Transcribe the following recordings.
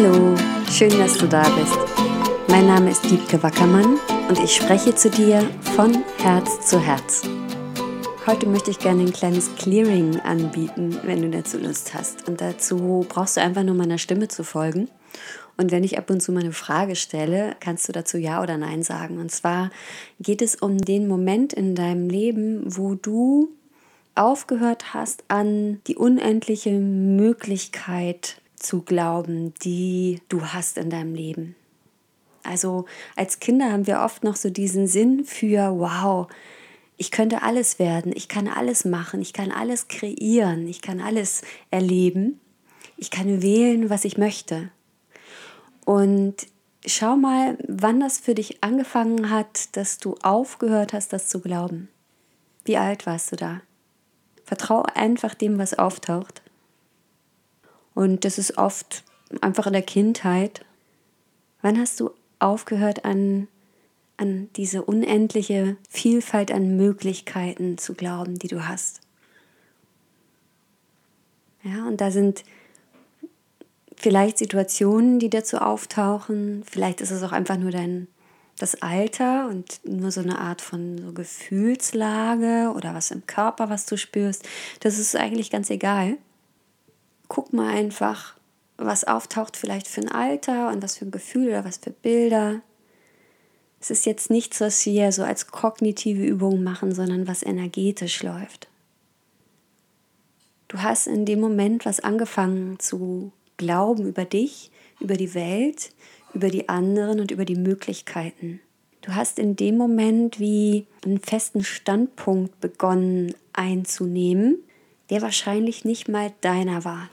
Hallo, schön, dass du da bist. Mein Name ist Diebke Wackermann und ich spreche zu dir von Herz zu Herz. Heute möchte ich gerne ein kleines Clearing anbieten, wenn du dazu Lust hast. Und dazu brauchst du einfach nur meiner Stimme zu folgen. Und wenn ich ab und zu mal eine Frage stelle, kannst du dazu Ja oder Nein sagen. Und zwar geht es um den Moment in deinem Leben, wo du aufgehört hast, an die unendliche Möglichkeit zu glauben, die du hast in deinem Leben. Also als Kinder haben wir oft noch so diesen Sinn für, wow, ich könnte alles werden, ich kann alles machen, ich kann alles kreieren, ich kann alles erleben, ich kann wählen, was ich möchte. Und schau mal, wann das für dich angefangen hat, dass du aufgehört hast, das zu glauben. Wie alt warst du da? Vertrau einfach dem, was auftaucht. Und das ist oft einfach in der Kindheit. Wann hast du aufgehört, an, an diese unendliche Vielfalt an Möglichkeiten zu glauben, die du hast? Ja, und da sind vielleicht Situationen, die dazu auftauchen. Vielleicht ist es auch einfach nur dein das Alter und nur so eine Art von so Gefühlslage oder was im Körper, was du spürst. Das ist eigentlich ganz egal guck mal einfach, was auftaucht vielleicht für ein Alter und was für ein Gefühl oder was für Bilder. Es ist jetzt nichts, was wir so als kognitive Übung machen, sondern was energetisch läuft. Du hast in dem Moment was angefangen zu glauben über dich, über die Welt, über die anderen und über die Möglichkeiten. Du hast in dem Moment wie einen festen Standpunkt begonnen einzunehmen, der wahrscheinlich nicht mal deiner war.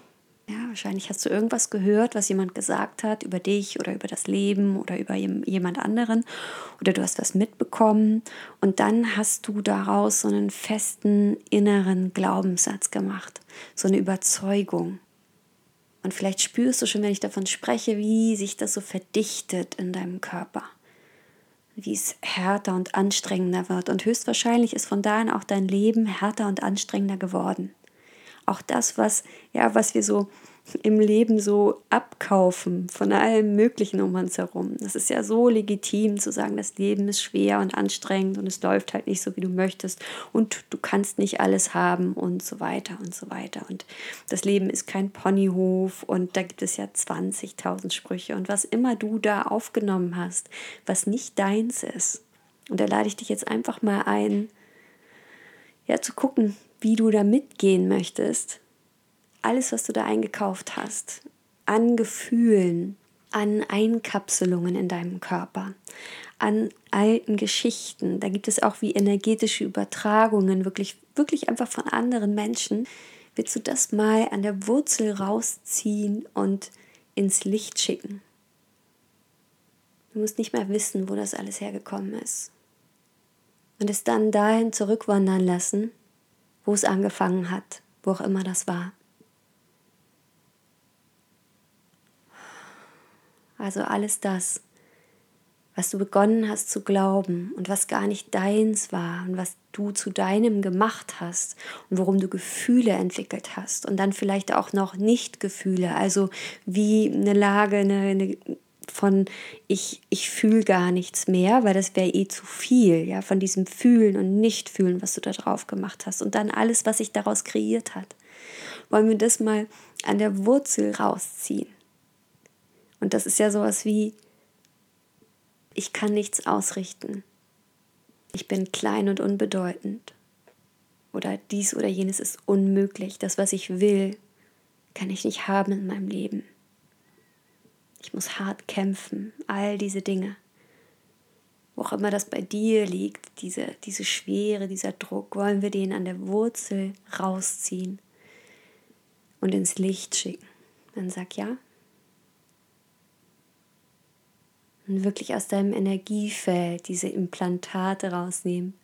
Ja, wahrscheinlich hast du irgendwas gehört, was jemand gesagt hat über dich oder über das Leben oder über jemand anderen oder du hast was mitbekommen und dann hast du daraus so einen festen inneren Glaubenssatz gemacht, so eine Überzeugung. Und vielleicht spürst du schon, wenn ich davon spreche, wie sich das so verdichtet in deinem Körper, wie es härter und anstrengender wird. Und höchstwahrscheinlich ist von da an auch dein Leben härter und anstrengender geworden auch das, was, ja, was wir so im Leben so abkaufen von allem Möglichen um uns herum. Das ist ja so legitim zu sagen, das Leben ist schwer und anstrengend und es läuft halt nicht so, wie du möchtest und du kannst nicht alles haben und so weiter und so weiter. Und das Leben ist kein Ponyhof und da gibt es ja 20.000 Sprüche und was immer du da aufgenommen hast, was nicht deins ist. Und da lade ich dich jetzt einfach mal ein, ja, zu gucken, wie du da mitgehen möchtest. Alles, was du da eingekauft hast, an Gefühlen, an Einkapselungen in deinem Körper, an alten Geschichten. Da gibt es auch wie energetische Übertragungen, wirklich, wirklich einfach von anderen Menschen. Willst du das mal an der Wurzel rausziehen und ins Licht schicken? Du musst nicht mehr wissen, wo das alles hergekommen ist. Und es dann dahin zurückwandern lassen, wo es angefangen hat, wo auch immer das war. Also alles das, was du begonnen hast zu glauben und was gar nicht deins war und was du zu deinem gemacht hast und worum du Gefühle entwickelt hast und dann vielleicht auch noch Nicht-Gefühle, also wie eine Lage, eine, eine von ich, ich fühle gar nichts mehr, weil das wäre eh zu viel, ja, von diesem Fühlen und Nicht-Fühlen, was du da drauf gemacht hast und dann alles, was sich daraus kreiert hat. Wollen wir das mal an der Wurzel rausziehen? Und das ist ja sowas wie, ich kann nichts ausrichten. Ich bin klein und unbedeutend. Oder dies oder jenes ist unmöglich. Das, was ich will, kann ich nicht haben in meinem Leben ich muss hart kämpfen, all diese Dinge. Wo auch immer das bei dir liegt, diese, diese Schwere, dieser Druck, wollen wir den an der Wurzel rausziehen und ins Licht schicken. Dann sag ja. Und wirklich aus deinem Energiefeld diese Implantate rausnehmen,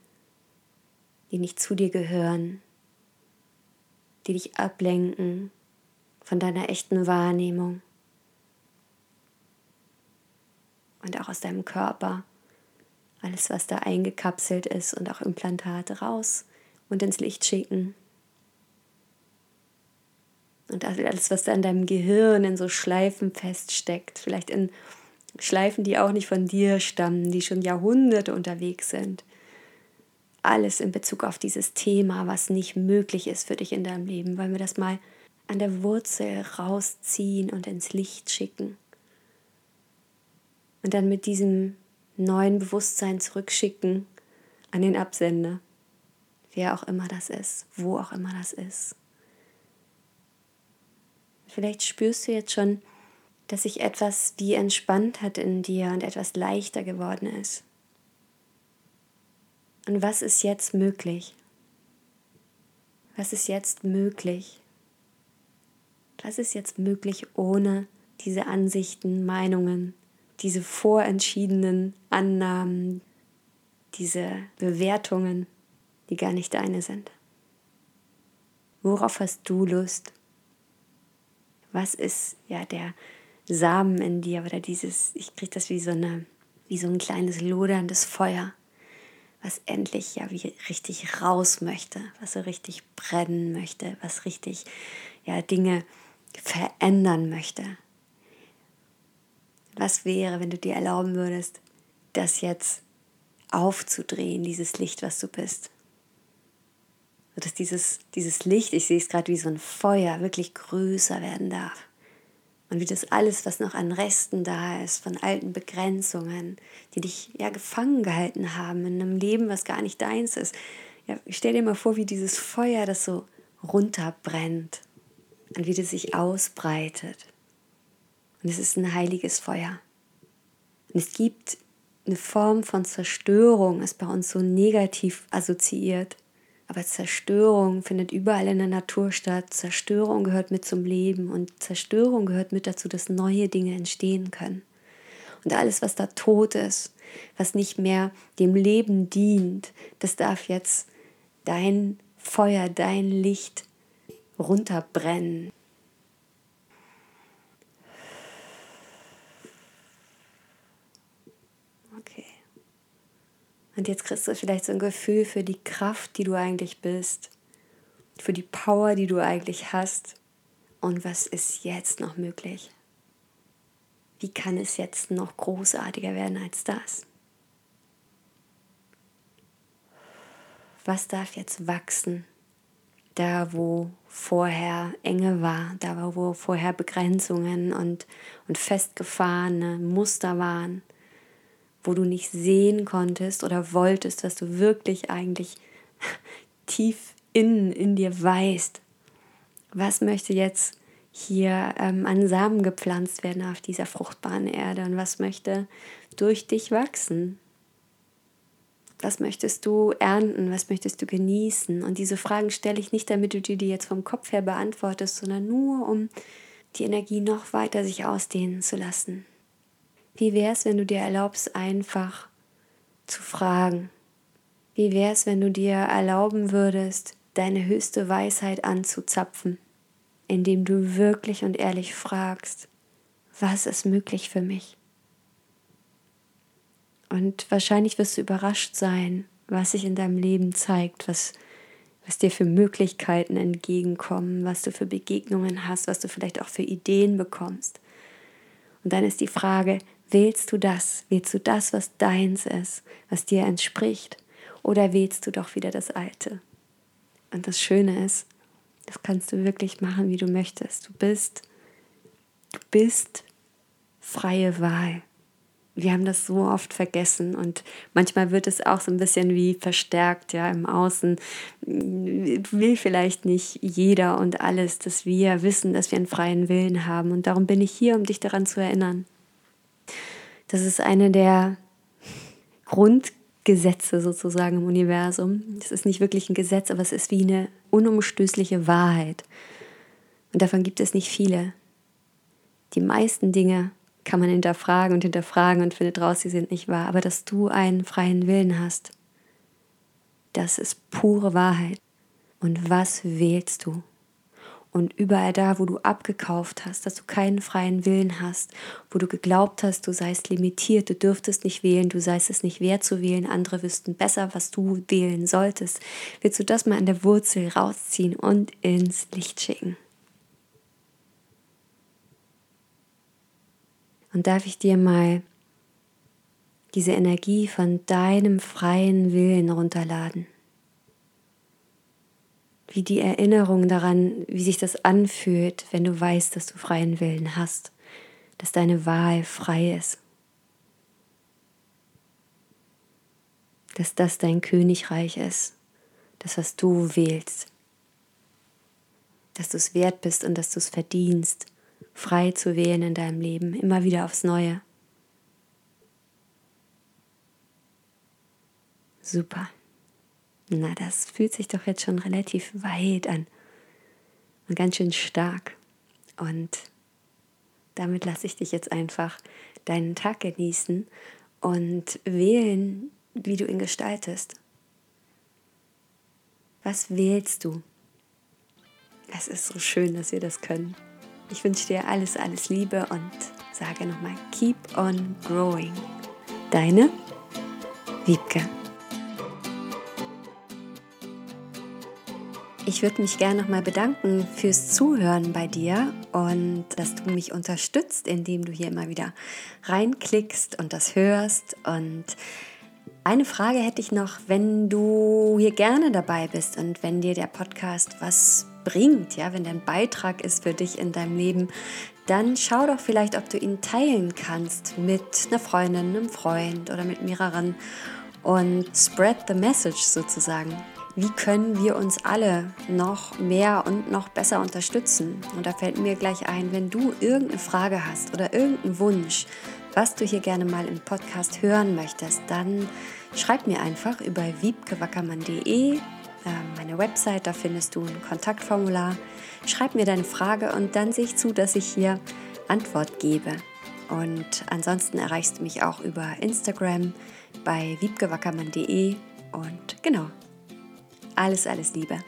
die nicht zu dir gehören, die dich ablenken von deiner echten Wahrnehmung. Und auch aus deinem Körper. Alles, was da eingekapselt ist und auch Implantate raus und ins Licht schicken. Und alles, was da in deinem Gehirn in so Schleifen feststeckt, vielleicht in Schleifen, die auch nicht von dir stammen, die schon Jahrhunderte unterwegs sind. Alles in Bezug auf dieses Thema, was nicht möglich ist für dich in deinem Leben, weil wir das mal an der Wurzel rausziehen und ins Licht schicken. Und dann mit diesem neuen Bewusstsein zurückschicken an den Absender, wer auch immer das ist, wo auch immer das ist. Vielleicht spürst du jetzt schon, dass sich etwas wie entspannt hat in dir und etwas leichter geworden ist. Und was ist jetzt möglich? Was ist jetzt möglich? Was ist jetzt möglich ohne diese Ansichten, Meinungen, diese vorentschiedenen Annahmen, diese Bewertungen, die gar nicht deine sind? Worauf hast du Lust? Was ist ja der Samen in dir oder dieses, ich kriege das wie so eine, wie so ein kleines loderndes Feuer, was endlich ja wie richtig raus möchte, was so richtig brennen möchte, was richtig ja Dinge verändern möchte. Was wäre, wenn du dir erlauben würdest, das jetzt aufzudrehen, dieses Licht, was du bist? Dass dieses, dieses Licht, ich sehe es gerade wie so ein Feuer, wirklich größer werden darf. Und wie das alles, was noch an Resten da ist, von alten Begrenzungen, die dich ja gefangen gehalten haben in einem Leben, was gar nicht deins ist. Ja, stell dir mal vor, wie dieses Feuer, das so runterbrennt und wie das sich ausbreitet. Und es ist ein heiliges Feuer. Und es gibt eine Form von Zerstörung, ist bei uns so negativ assoziiert. Aber Zerstörung findet überall in der Natur statt. Zerstörung gehört mit zum Leben und Zerstörung gehört mit dazu, dass neue Dinge entstehen können. Und alles, was da tot ist, was nicht mehr dem Leben dient, das darf jetzt dein Feuer, dein Licht runterbrennen. Und jetzt kriegst du vielleicht so ein Gefühl für die Kraft, die du eigentlich bist, für die Power, die du eigentlich hast. Und was ist jetzt noch möglich? Wie kann es jetzt noch großartiger werden als das? Was darf jetzt wachsen? Da, wo vorher Enge war, da, wo vorher Begrenzungen und, und festgefahrene Muster waren, wo du nicht sehen konntest oder wolltest, was du wirklich eigentlich tief innen in dir weißt. Was möchte jetzt hier ähm, an Samen gepflanzt werden auf dieser fruchtbaren Erde und was möchte durch dich wachsen? Was möchtest du ernten? Was möchtest du genießen? Und diese Fragen stelle ich nicht, damit du dir die jetzt vom Kopf her beantwortest, sondern nur, um die Energie noch weiter sich ausdehnen zu lassen. Wie wäre es, wenn du dir erlaubst, einfach zu fragen? Wie wäre es, wenn du dir erlauben würdest, deine höchste Weisheit anzuzapfen, indem du wirklich und ehrlich fragst, was ist möglich für mich? Und wahrscheinlich wirst du überrascht sein, was sich in deinem Leben zeigt, was, was dir für Möglichkeiten entgegenkommen, was du für Begegnungen hast, was du vielleicht auch für Ideen bekommst. Und dann ist die Frage, Wählst du das? Wählst du das, was deins ist, was dir entspricht? Oder wählst du doch wieder das Alte? Und das Schöne ist, das kannst du wirklich machen, wie du möchtest. Du bist, du bist freie Wahl. Wir haben das so oft vergessen und manchmal wird es auch so ein bisschen wie verstärkt, ja, im Außen. Will vielleicht nicht jeder und alles, dass wir wissen, dass wir einen freien Willen haben. Und darum bin ich hier, um dich daran zu erinnern. Das ist eine der Grundgesetze sozusagen im Universum. Es ist nicht wirklich ein Gesetz, aber es ist wie eine unumstößliche Wahrheit. Und davon gibt es nicht viele. Die meisten Dinge kann man hinterfragen und hinterfragen und findet raus, sie sind nicht wahr. Aber dass du einen freien Willen hast, das ist pure Wahrheit. Und was wählst du? und überall da, wo du abgekauft hast, dass du keinen freien Willen hast, wo du geglaubt hast, du seist limitiert, du dürftest nicht wählen, du seist es nicht wert zu wählen, andere wüssten besser, was du wählen solltest, willst du das mal an der Wurzel rausziehen und ins Licht schicken. Und darf ich dir mal diese Energie von deinem freien Willen runterladen? Wie die Erinnerung daran, wie sich das anfühlt, wenn du weißt, dass du freien Willen hast, dass deine Wahl frei ist. Dass das dein Königreich ist, das, was du wählst. Dass du es wert bist und dass du es verdienst, frei zu wählen in deinem Leben, immer wieder aufs Neue. Super. Na, das fühlt sich doch jetzt schon relativ weit an und ganz schön stark. Und damit lasse ich dich jetzt einfach deinen Tag genießen und wählen, wie du ihn gestaltest. Was wählst du? Es ist so schön, dass wir das können. Ich wünsche dir alles, alles Liebe und sage nochmal, keep on growing. Deine Wiebke. Ich würde mich gerne nochmal bedanken fürs Zuhören bei dir und dass du mich unterstützt, indem du hier immer wieder reinklickst und das hörst. Und eine Frage hätte ich noch, wenn du hier gerne dabei bist und wenn dir der Podcast was bringt, ja, wenn der ein Beitrag ist für dich in deinem Leben, dann schau doch vielleicht, ob du ihn teilen kannst mit einer Freundin, einem Freund oder mit mehreren und spread the message sozusagen wie können wir uns alle noch mehr und noch besser unterstützen. Und da fällt mir gleich ein, wenn du irgendeine Frage hast oder irgendeinen Wunsch, was du hier gerne mal im Podcast hören möchtest, dann schreib mir einfach über wiebkewackermann.de, äh, meine Website, da findest du ein Kontaktformular. Schreib mir deine Frage und dann sehe ich zu, dass ich hier Antwort gebe. Und ansonsten erreichst du mich auch über Instagram bei wiebkewackermann.de und genau, alles, alles Liebe.